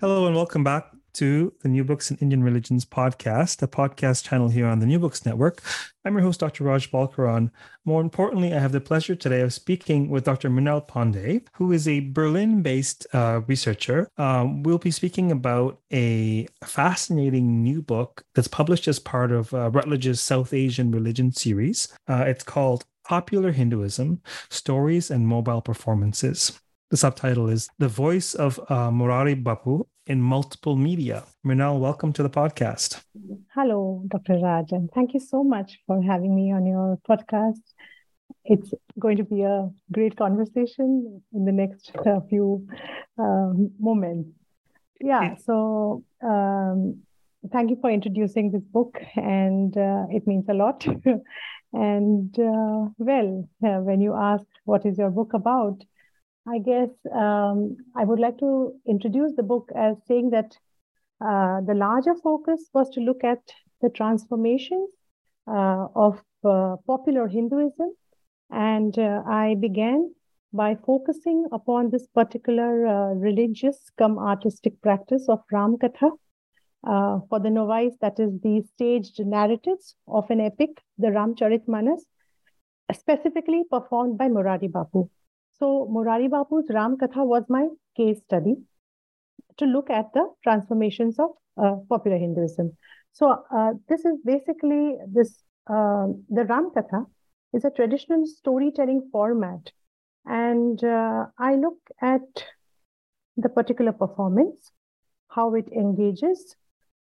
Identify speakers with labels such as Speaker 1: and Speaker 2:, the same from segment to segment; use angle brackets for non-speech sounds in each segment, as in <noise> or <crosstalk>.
Speaker 1: Hello and welcome back to the New Books in Indian Religions podcast, a podcast channel here on the New Books Network. I'm your host, Dr. Raj Balkaran. More importantly, I have the pleasure today of speaking with Dr. Mrinal Pandey, who is a Berlin based uh, researcher. Um, we'll be speaking about a fascinating new book that's published as part of uh, Routledge's South Asian Religion series. Uh, it's called Popular Hinduism Stories and Mobile Performances. The subtitle is The Voice of uh, Morari Bapu in Multiple Media. Mrinal, welcome to the podcast.
Speaker 2: Hello, Dr. Raj, and thank you so much for having me on your podcast. It's going to be a great conversation in the next uh, few um, moments. Yeah, so um, thank you for introducing this book, and uh, it means a lot. <laughs> and uh, well, uh, when you ask what is your book about, I guess um, I would like to introduce the book as saying that uh, the larger focus was to look at the transformations uh, of uh, popular Hinduism. And uh, I began by focusing upon this particular uh, religious come artistic practice of Ramkatha. Uh, for the novice, that is the staged narratives of an epic, the Ramcharitmanas, specifically performed by Morari Bapu. So Morari Bapu's Ram Katha was my case study to look at the transformations of uh, popular Hinduism. So uh, this is basically this uh, the Ram Katha is a traditional storytelling format, and uh, I look at the particular performance, how it engages,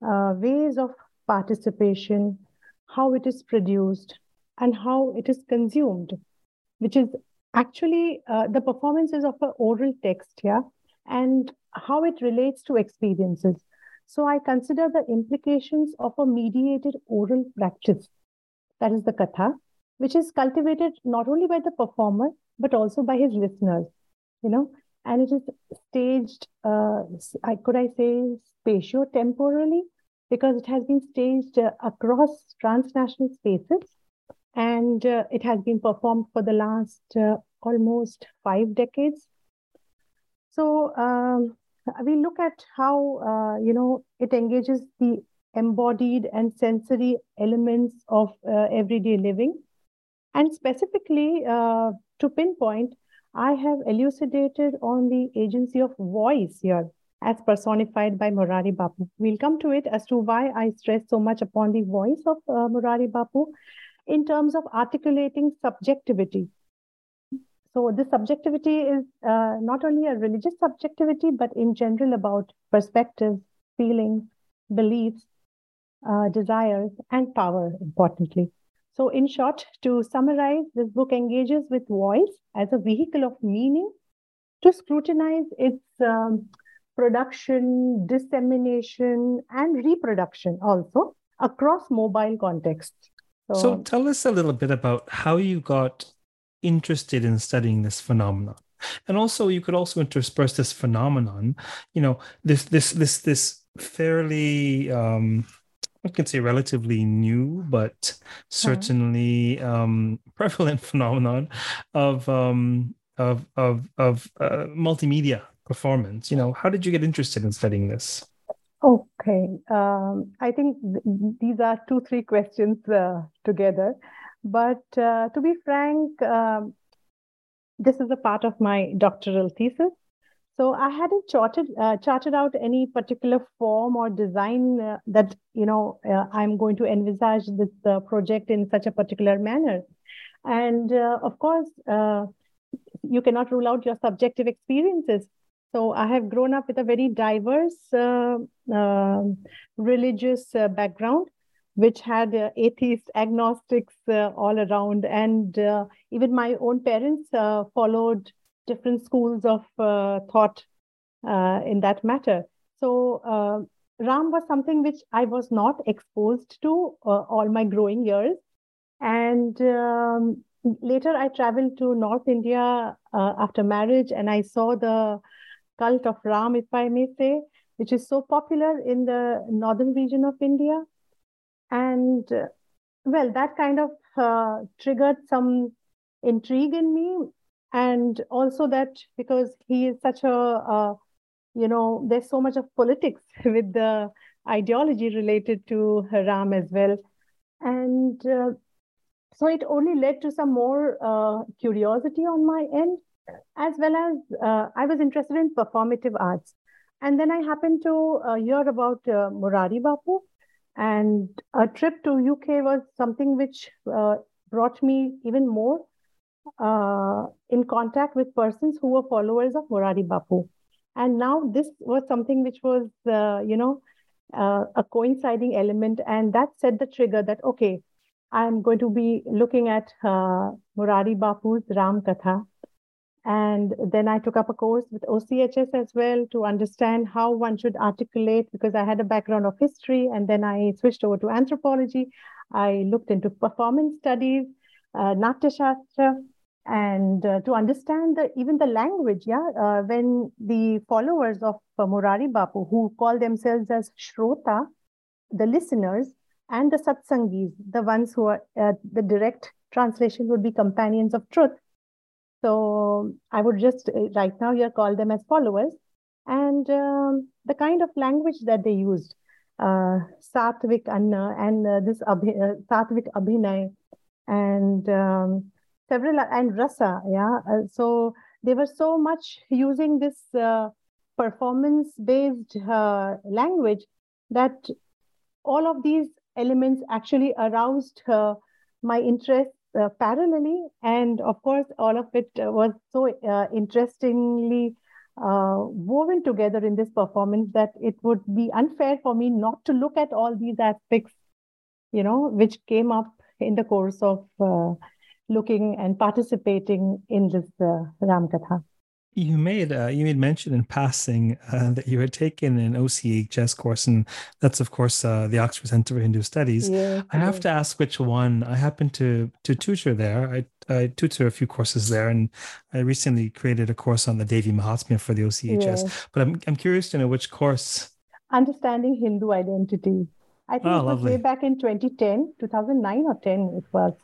Speaker 2: uh, ways of participation, how it is produced, and how it is consumed, which is actually uh, the performances of an oral text yeah and how it relates to experiences. So i consider the implications of a mediated oral practice that is the katha which is cultivated not only by the performer but also by his listeners you know and it is staged uh, I, could i say spatio-temporally? Because it has been staged uh, across transnational spaces and uh, it has been performed for the last uh, almost five decades. So um, we look at how uh, you know it engages the embodied and sensory elements of uh, everyday living, and specifically uh, to pinpoint, I have elucidated on the agency of voice here as personified by Morari Bapu. We'll come to it as to why I stress so much upon the voice of uh, Morari Bapu in terms of articulating subjectivity. So this subjectivity is uh, not only a religious subjectivity, but in general about perspectives, feelings, beliefs, uh, desires, and power, importantly. So in short, to summarize, this book engages with voice as a vehicle of meaning to scrutinize its um, production, dissemination, and reproduction also across mobile contexts.
Speaker 1: So, so tell us a little bit about how you got interested in studying this phenomenon. And also you could also intersperse this phenomenon, you know, this this this this fairly um I can say relatively new, but certainly um, prevalent <laughs> phenomenon of um, of of of uh, multimedia performance. You know, how did you get interested in studying this?
Speaker 2: Okay, um, I think th- these are two, three questions uh, together. But uh, to be frank, um, this is a part of my doctoral thesis. So I hadn't charted uh, charted out any particular form or design uh, that you know uh, I'm going to envisage this uh, project in such a particular manner. And of course, you cannot rule out your subjective experiences so I have grown up with a very diverse uh, uh, religious uh, background, which had uh, atheists, agnostics uh, all around, and uh, even my own parents followed different schools of thought in that matter. So Ram was something which I was not exposed to all my growing years. And um, later I traveled to North India after marriage and I saw the cult of Ram, if I may say, which is so popular in the northern region of India. And uh, well, that kind of uh, triggered some intrigue in me. And also that because he is such a, you know, there's so much of politics <laughs> with the ideology related to Ram as well. And uh, so it only led to some more uh, curiosity on my end, as well as uh, I was interested in performative arts. And then I happened to uh, hear about uh, Morari Bapu, and a trip to UK was something which uh, brought me even more uh, in contact with persons who were followers of Morari Bapu. And now this was something which was, you know, a coinciding element, and that set the trigger that okay, I'm going to be looking at uh, Morari Bapu's Ram Katha. And then I took up a course with OCHS as well to understand how one should articulate because I had a background of history and then I switched over to anthropology. I looked into performance studies, uh, and uh, to understand the, even the language. Yeah, uh, when the followers of uh, Morari Bapu, who call themselves as Shrota, the listeners, and the satsangis, the ones who are uh, the direct translation would be companions of truth. So I would just uh, right now here call them as followers, and um, the kind of language that they used, uh, Satvik Anna and uh, this abhi, uh, Satvik Abhinay, and um, several and Rasa. Yeah, uh, so they were so much using this uh, performance-based language that all of these elements actually aroused uh, my interest uh, parallelly. And of course, all of it uh, was so uh, interestingly woven together in this performance that it would be unfair for me not to look at all these aspects, you know, which came up in the course of looking and participating in this Ramkatha.
Speaker 1: You made uh, you made mention in passing uh, that you had taken an OCHS course, and that's of course uh, the Oxford Center for Hindu Studies. Yeah, I have to ask which one. I happen to to tutor there. I, I tutor a few courses there, and I recently created a course on the Devi Mahatmya for the OCHS. Yeah. But I'm I'm curious to know which course.
Speaker 2: Understanding Hindu identity. I think oh, it was lovely. way back in 2010, 2009 or 10. It was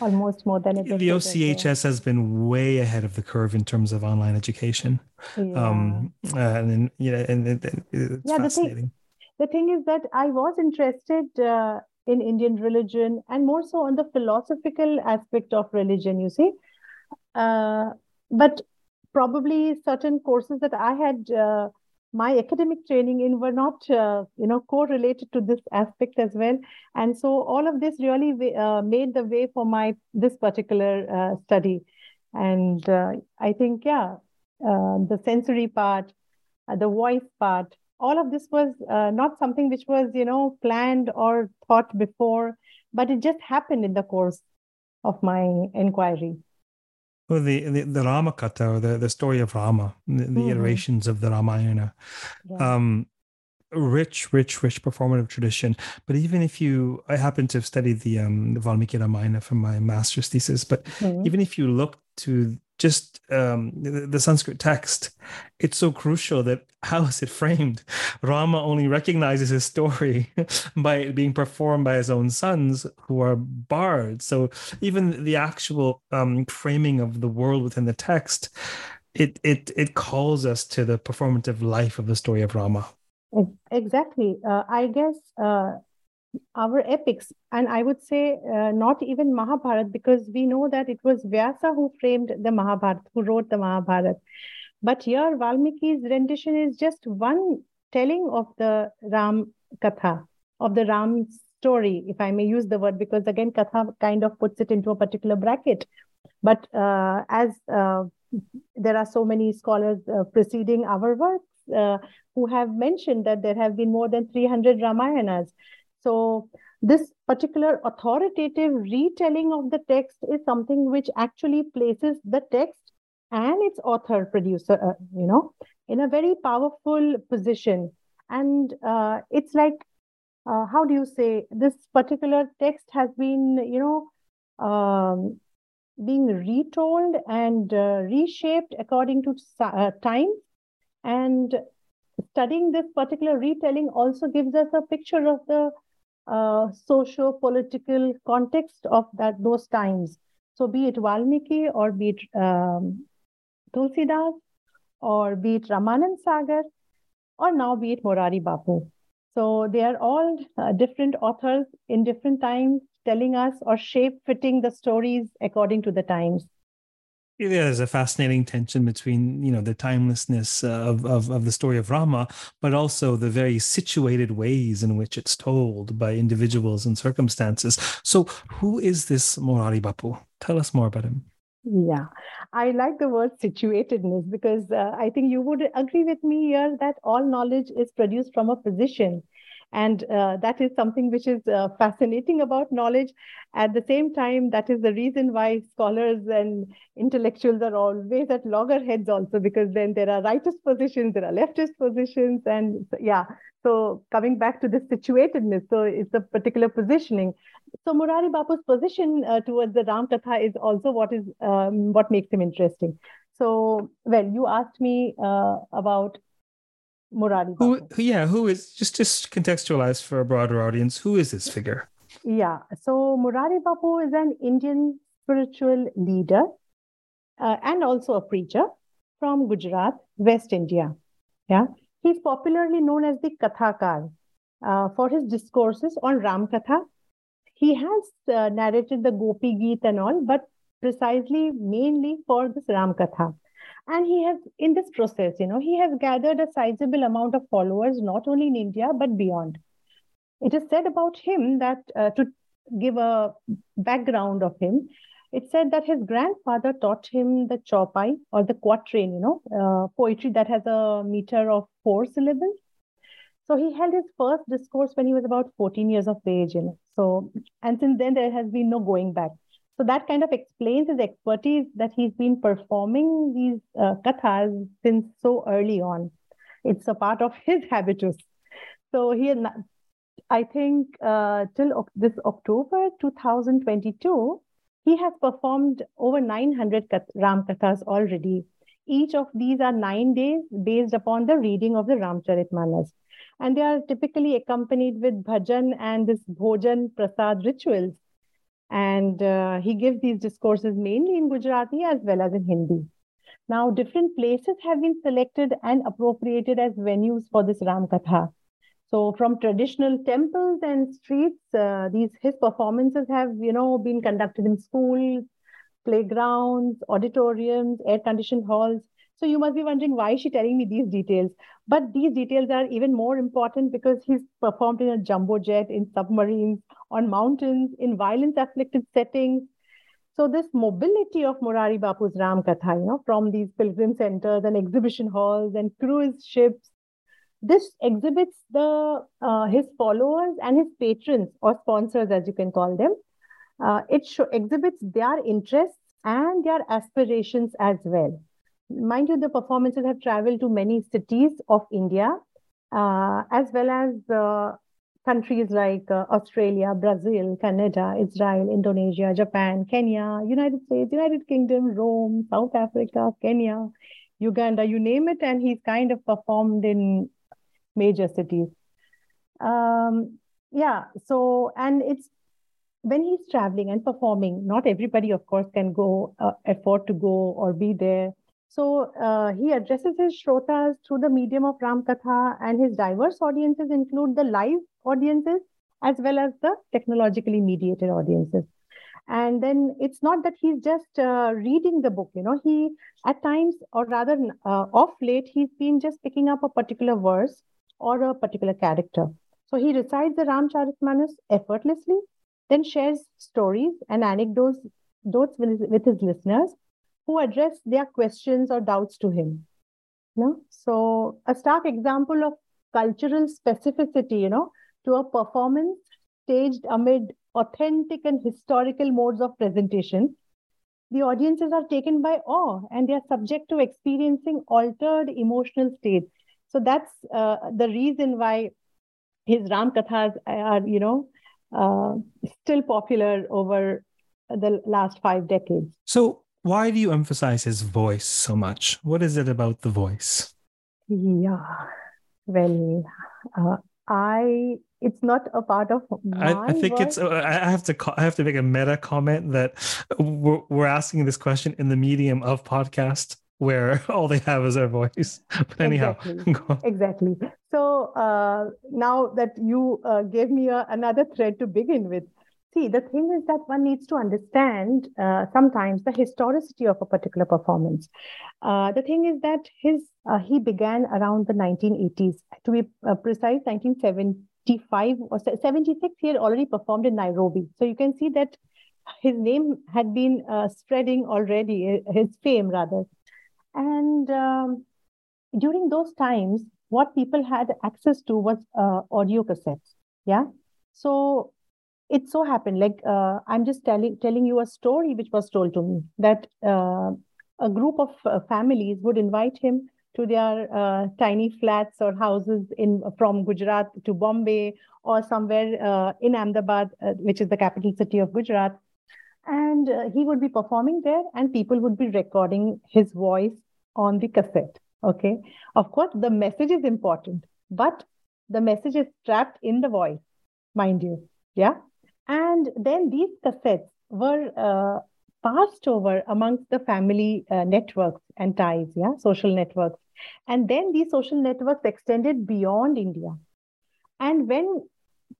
Speaker 2: almost more than a
Speaker 1: decade. The OCHS has been way ahead of the curve in terms of online education. Yeah. Um, uh, and you know, and, and, and it's yeah, fascinating.
Speaker 2: The thing, the thing is that I was interested uh, in Indian religion and more so on the philosophical aspect of religion, you see. Uh, but probably certain courses that I had uh, my academic training in were not uh, you know correlated to this aspect as well. And so all of this really uh, made the way for my this particular uh, study. And uh, i think yeah uh, the sensory part uh, the voice part all of this was not something which was you know planned or thought before but it just happened in the course of my inquiry
Speaker 1: well, the, the, the Rama Katha, or the, the story of Rama, the, the mm-hmm. iterations of the Ramayana. Yeah. Um, rich, rich, rich performative tradition. But even if you, I happen to have studied the um, the Valmiki Ramayana from my master's thesis. But mm-hmm. even if you look to just um, the, the, Sanskrit text, it's so crucial that how is it framed? Rama only recognizes his story <laughs> by it being performed by his own sons who are bards. So even the actual um, framing of the world within the text, it it it calls us to the performative life of the story of Rama.
Speaker 2: Exactly. Uh, I guess uh, our epics, and I would say uh, not even Mahabharata, because we know that it was Vyasa who framed the Mahabharata, who wrote the Mahabharata. But here, Valmiki's rendition is just one telling of the Ram Katha, of the Ram story, if I may use the word, because again, Katha kind of puts it into a particular bracket. But uh, as uh, there are so many scholars uh, preceding our works uh, who have mentioned that there have been more than 300 Ramayanas. So this particular authoritative retelling of the text is something which actually places the text and its author producer, uh, you know, in a very powerful position. And uh, it's like, uh, how do you say, this particular text has been, you know, um, being retold and uh, reshaped according to uh, time. And studying this particular retelling also gives us a picture of the uh, socio-political context of that those times. So be it Valmiki or be it um, Tulsidas or be it Ramanand Sagar or now be it Morari Bapu. So they are all uh, different authors in different times telling us or shape fitting the stories according to the times.
Speaker 1: There's a fascinating tension between you know the timelessness of, of of the story of Rama, but also the very situated ways in which it's told by individuals and circumstances. So, who is this Morari Bapu? Tell us more about him.
Speaker 2: Yeah, I like the word situatedness because uh, I think you would agree with me here that all knowledge is produced from a position and uh, that is something which is uh, fascinating about knowledge. At the same time that is the reason why scholars and intellectuals are always at loggerheads also because then there are rightist positions there are leftist positions and yeah. So coming back to this situatedness so it's a particular positioning. So Morari Bapu's position uh, towards the Ram Katha is also what is um, what makes him interesting. So, well, you asked me uh, about Morari
Speaker 1: Who, yeah, who is just just contextualize for a broader audience? Who is this figure?
Speaker 2: Yeah, so Morari Bapu is an Indian spiritual leader uh, and also a preacher from Gujarat, West India. Yeah, he's popularly known as the Kathakar uh, for his discourses on Ram Katha. He has uh, narrated the Gopi Geet and all, but precisely mainly for this Ram Katha and he has in this process you know he has gathered a sizable amount of followers not only in india but beyond. It is said about him that uh, to give a background of him it said that his grandfather taught him the chaupai or the quatrain you know uh, poetry that has a meter of four syllables. So he held his first discourse when he was about 14 years of age you know. So and since then there has been no going back so that kind of explains his expertise that he's been performing these uh, kathas since so early on. It's a part of his <laughs> habitus. So he, I think, uh, till this October 2022, he has performed over 900 Ram Kathas already. Each of these are nine days based upon the reading of the Ramcharitmanas. And they are typically accompanied with bhajan and this bhojan prasad rituals and uh, he gives these discourses mainly in Gujarati as well as in Hindi. Now, different places have been selected and appropriated as venues for this Ram Katha. So, from traditional temples and streets, uh, these his performances have, you know, been conducted in schools, playgrounds, auditoriums, air-conditioned halls. So you must be wondering why is she telling me these details? But these details are even more important because he's performed in a jumbo jet, in submarines, on mountains, in violence-afflicted settings. So this mobility of Morari Bapu's Ram Katha, you know, from these pilgrim centers and exhibition halls and cruise ships, this exhibits the uh, his followers and his patrons or sponsors, as you can call them. Uh, it exhibits their interests and their aspirations as well mind you, the performances have traveled to many cities of India, uh, as well as uh, countries like uh, Australia, Brazil, Canada, Israel, Indonesia, Japan, Kenya, United States, United Kingdom, Rome, South Africa, Kenya, Uganda, you name it, and he's kind of performed in major cities. Um, yeah, so, and it's when he's traveling and performing, not everybody, of course, can go, uh, afford to go or be there so uh, he addresses his shrotas through the medium of Ram Katha, and his diverse audiences include the live audiences as well as the technologically mediated audiences. And then it's not that he's just uh, reading the book, you know, he at times, or rather uh, off late, he's been just picking up a particular verse or a particular character. So he recites the Ramcharitmanas effortlessly, then shares stories and anecdotes with, with his listeners who address their questions or doubts to him. No? So a stark example of cultural specificity, you know, to a performance staged amid authentic and historical modes of presentation. the audiences are taken by awe and they are subject to experiencing altered emotional states. So that's uh, the reason why his Ram Kathas are, you know, uh, still popular over the last five decades.
Speaker 1: So, why do you emphasize his voice so much? What is it about the voice?
Speaker 2: Yeah, well, uh, I it's not a part of
Speaker 1: I, I, think it's uh, i have to i have to make a meta comment that we're, we're asking this question in the medium of podcast where <laughs> all they have is their voice but anyhow
Speaker 2: exactly, exactly. so uh, now that you uh, gave me a, another thread to begin with see the thing is that one needs to understand uh, sometimes the historicity of a particular performance. Uh, the thing is that his uh, he began around the 1980s to be precise 1975 or 76 he had already performed in nairobi. So you can see that his name had been uh, spreading already his fame rather. And um, during those times what people had access to was uh, audio cassettes. Yeah? So it so happened like uh, i'm just telling telling you a story which was told to me that uh, a group of uh, families would invite him to their uh, tiny flats or houses in from Gujarat to Bombay or somewhere uh, in Ahmedabad, uh, which is the capital city of Gujarat. And he would be performing there, and people would be recording his voice on the cassette. Okay. Of course, the message is important, but the message is trapped in the voice, mind you. Yeah. And then these cassettes were uh, passed over amongst the family uh, networks and ties, yeah, social networks. And then these social networks extended beyond India. And when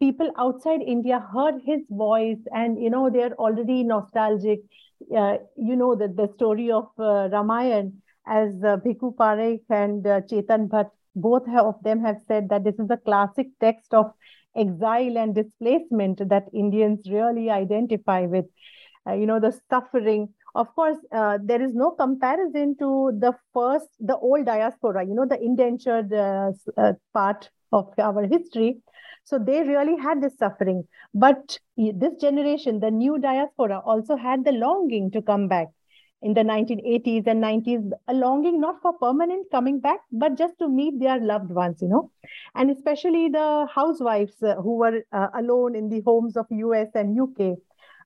Speaker 2: people outside India heard his voice and, you know, they're already nostalgic, uh, you know, that the story of uh, Ramayan, as uh, Bhikhu Parekh and uh, Chetan Bhatt, both of them have said that this is a classic text of exile and displacement that Indians really identify with. Uh, you know, the suffering of course, uh, there is no comparison to the first, the old diaspora, you know, the indentured uh, uh, part of our history. So they really had this suffering. But this generation, the new diaspora, also had the longing to come back in the 1980s and 90s, a longing not for permanent coming back, but just to meet their loved ones, you know, and especially the housewives uh, who were uh, alone in the homes of US and UK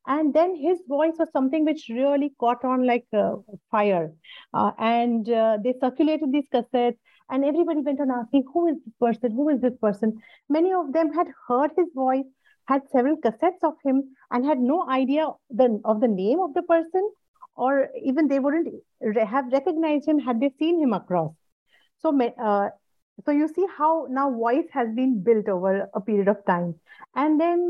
Speaker 2: and then his voice was something which really caught on like uh, fire. Uh, and uh, they circulated these cassettes and everybody went on asking who is this person? Who is this person? Many of them had heard his voice had several cassettes of him and had no idea the, of the name of the person or even they wouldn't have recognized him had they seen him across so uh, so you see how now voice has been built over a period of time and then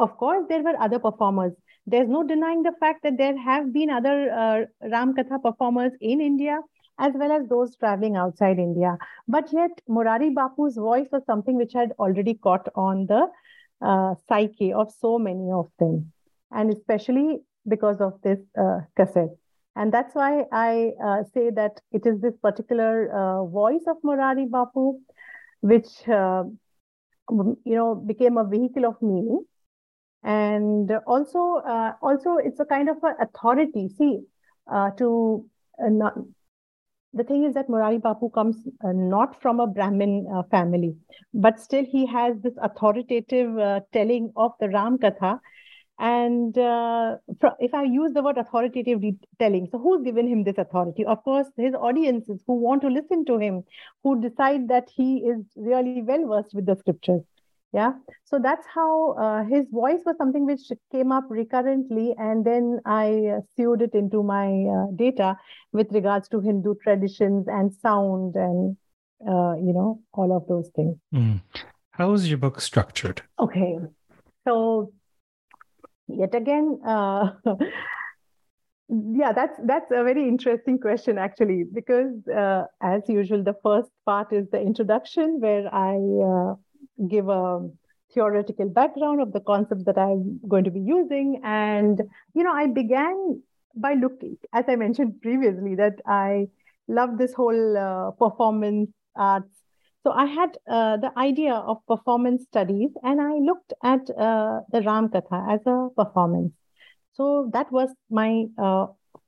Speaker 2: of course, there were other performers. There's no denying the fact that there have been other uh, Ram Katha performers in India as well as those traveling outside India. But yet, Morari Bapu's voice was something which had already caught on the uh, psyche of so many of them, and especially because of this uh, cassette. And that's why I uh, say that it is this particular uh, voice of Morari Bapu, which uh, you know became a vehicle of meaning and also uh, also it's a kind of authority see to not, the thing is that Morari Bapu comes uh, not from a Brahmin uh, family, but still he has this authoritative uh, telling of the Ram Katha. And if I use the word authoritative telling, so who's given him this authority? Of course, his audiences who want to listen to him, who decide that he is really well versed with the scriptures. Yeah? So that's how uh, his voice was something which came up recurrently and then i uh, sewed it into my uh, data with regards to hindu traditions and sound and uh, you know all of those things.
Speaker 1: Mm. how is your book structured?
Speaker 2: Okay. So yet again uh, <laughs> yeah that's that's a very interesting question actually because uh, as usual the first part is the introduction where i give a theoretical background of the concepts that I'm going to be using. And, you know, I began by looking, as I mentioned previously, that I love this whole uh, performance arts. So I had uh, the idea of performance studies and I looked at uh, the Ram Katha as a performance. So that was my uh,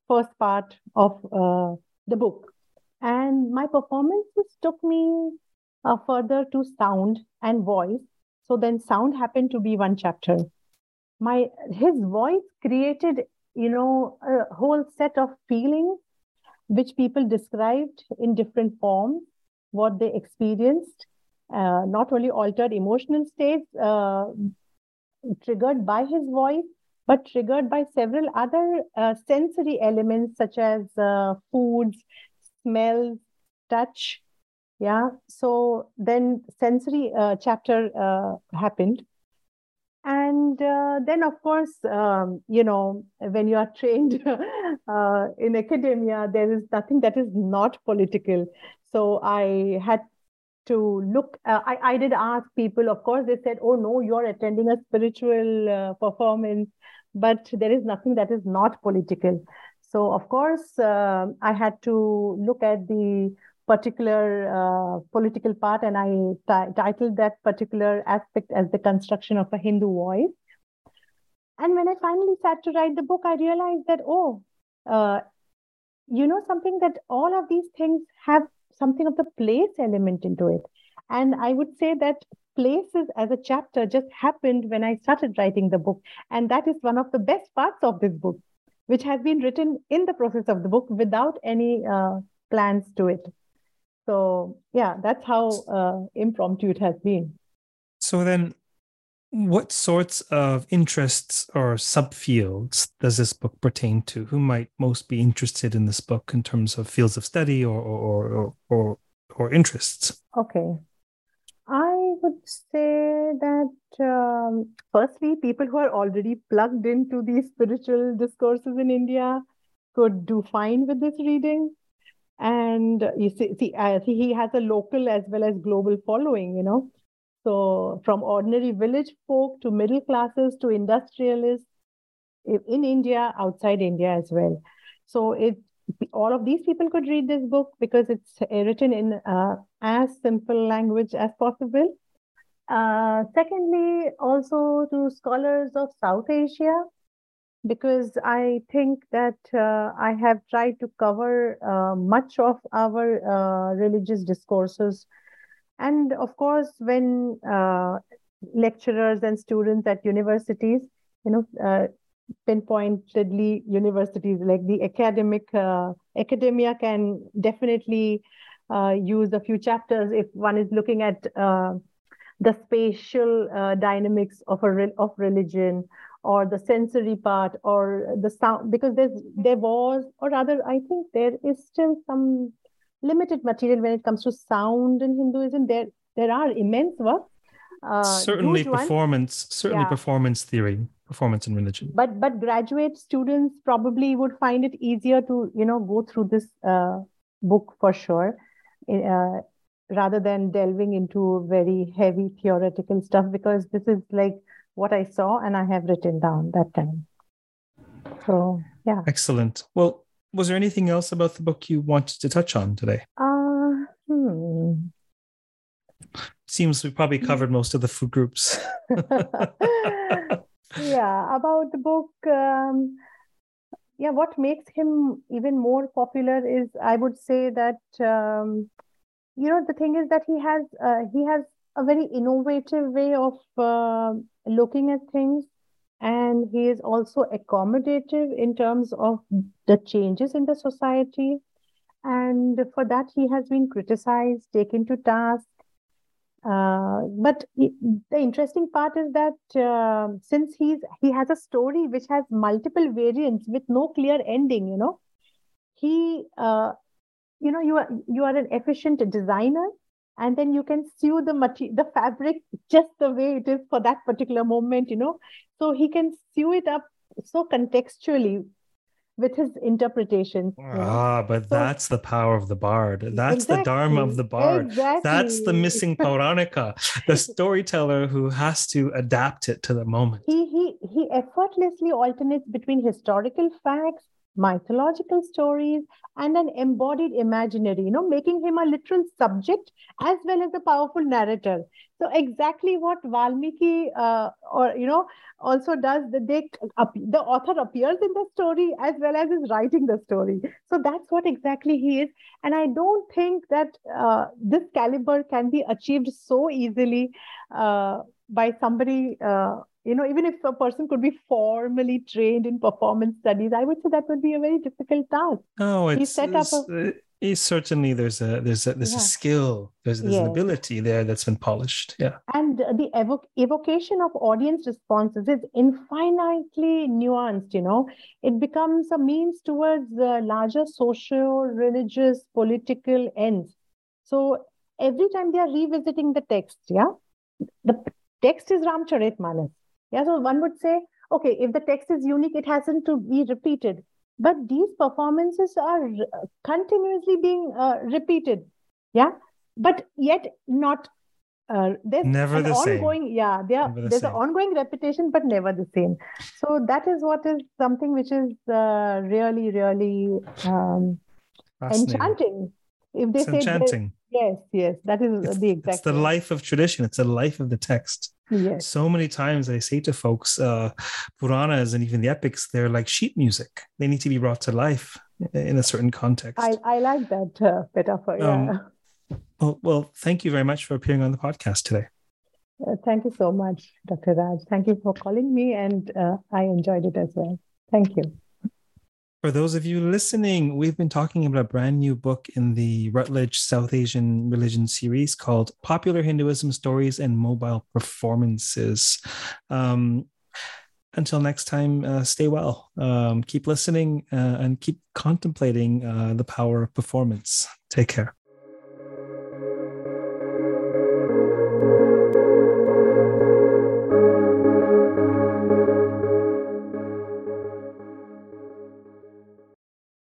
Speaker 2: first part of uh, the book. And my performances took me uh, further to sound and voice. So then sound happened to be one chapter. My his voice created, you know, a whole set of feelings which people described in different forms, what they experienced, uh, not only altered emotional states uh, triggered by his voice, but triggered by several other uh, sensory elements such as uh, foods, smells, touch. Yeah. So then sensory uh, chapter uh, happened. And then, of course, um, you know, when you are trained <laughs> in academia, there is nothing that is not political. So I had to look. I, I did ask people, of course, they said, oh, no, you're attending a spiritual performance but there is nothing that is not political. So, of course, uh, I had to look at the particular uh, political part, and I t- titled that particular aspect as the construction of a Hindu voice. And when I finally sat to write the book, I realized that, oh, uh, you know, something that all of these things have something of the place element into it. And I would say that places as a chapter just happened when I started writing the book. And that is one of the best parts of this book, which has been written in the process of the book without any uh, plans to it. So, yeah, that's how uh, impromptu it has been.
Speaker 1: So, then what sorts of interests or subfields does this book pertain to? Who might most be interested in this book in terms of fields of study or, or, or, or, or interests?
Speaker 2: Okay. I would say that um, firstly, people who are already plugged into these spiritual discourses in India could do fine with this reading. And you see, see, uh, see, he has a local as well as global following, you know. So from ordinary village folk to middle classes to industrialists in India, outside India as well. So it all of these people could read this book because it's written in uh, as simple language as possible. Uh, secondly, also to scholars of South Asia, because I think that uh, I have tried to cover uh, much of our uh, religious discourses. And of course, when uh, lecturers and students at universities, you know, pinpointedly universities like the academic uh, academia can definitely uh, use a few chapters if one is looking at uh, the spatial uh, dynamics of a re- of religion or the sensory part or the sound because there's there was or rather i think there is still some limited material when it comes to sound in hinduism. There there are immense works
Speaker 1: uh, certainly performance certainly yeah. performance theory performance in religion.
Speaker 2: But but graduate students probably would find it easier to you know go through this uh, book for sure uh, rather than delving into very heavy theoretical stuff because this is like what i saw and i have written down that time. So yeah.
Speaker 1: Excellent. Well was there anything else about the book you wanted to touch on today
Speaker 2: uh hmm
Speaker 1: seems we probably covered most of the food groups. <laughs>
Speaker 2: yeah, about the book. Um, yeah, what makes him even more popular is, I would say that um, you know the thing is that he has uh, he has a very innovative way of uh, looking at things and he is also accommodative in terms of the changes in the society. And for that he has been criticized taken to task. Uh, but the interesting part is that uh, since he's he has a story which has multiple variants with no clear ending, you know, he, uh, you know, you are you are an efficient designer, and then you can sew the material, the fabric just the way it is for that particular moment, you know. So he can sew it up so contextually with his interpretation.
Speaker 1: Ah, but so, that's the power of the bard. That's exactly, the dharma of the bard. Exactly. That's the missing <laughs> Pauranika, the storyteller who has to adapt it to the moment.
Speaker 2: He he he effortlessly alternates between historical facts mythological stories, and an embodied imaginary, you know, making him a literal subject as well as a powerful narrator. So exactly what Valmiki, uh, or you know, also does. The they, the author appears in the story as well as is writing the story. So that's what exactly he is. And I don't think that uh, this caliber can be achieved so easily uh, by somebody uh, you know even if a person could be formally trained in performance studies i would say that would be a very difficult task.
Speaker 1: Oh it's, he set up a, uh, certainly there's a there's a there's yeah. a skill there's, there's yes. an ability there that's been polished yeah.
Speaker 2: And the evo- evocation of audience responses is infinitely nuanced you know. It becomes a means towards the larger social religious political ends. So every time they are revisiting the text yeah the text is ramcharitmanas yeah, so one would say, okay, if the text is unique, it hasn't to be repeated. But these performances are continuously being uh, repeated. Yeah, but yet not. Uh, there's
Speaker 1: never the
Speaker 2: ongoing,
Speaker 1: same.
Speaker 2: Yeah, there, the there's an ongoing repetition, but never the same. So that is what is something which is uh, really, really um, enchanting.
Speaker 1: If they it's say enchanting.
Speaker 2: Yes, yes, that is
Speaker 1: it's,
Speaker 2: the exact.
Speaker 1: It's the life of tradition. It's the life of the text.
Speaker 2: Yes.
Speaker 1: So many times I say to folks, uh, Puranas and even the epics, they're like sheet music. They need to be brought to life in a certain context.
Speaker 2: I, I like that uh, metaphor. Yeah. Um,
Speaker 1: well, well, thank you very much for appearing on the podcast today.
Speaker 2: Uh, thank you so much, Dr. Raj. Thank you for calling me, and uh, I enjoyed it as well. Thank you.
Speaker 1: For those of you listening, we've been talking about a brand new book in the Routledge South Asian Religion series called Popular Hinduism Stories and Mobile Performances. Um, until next time, uh, stay well. Um, keep listening uh, and keep contemplating uh, the power of performance. Take care.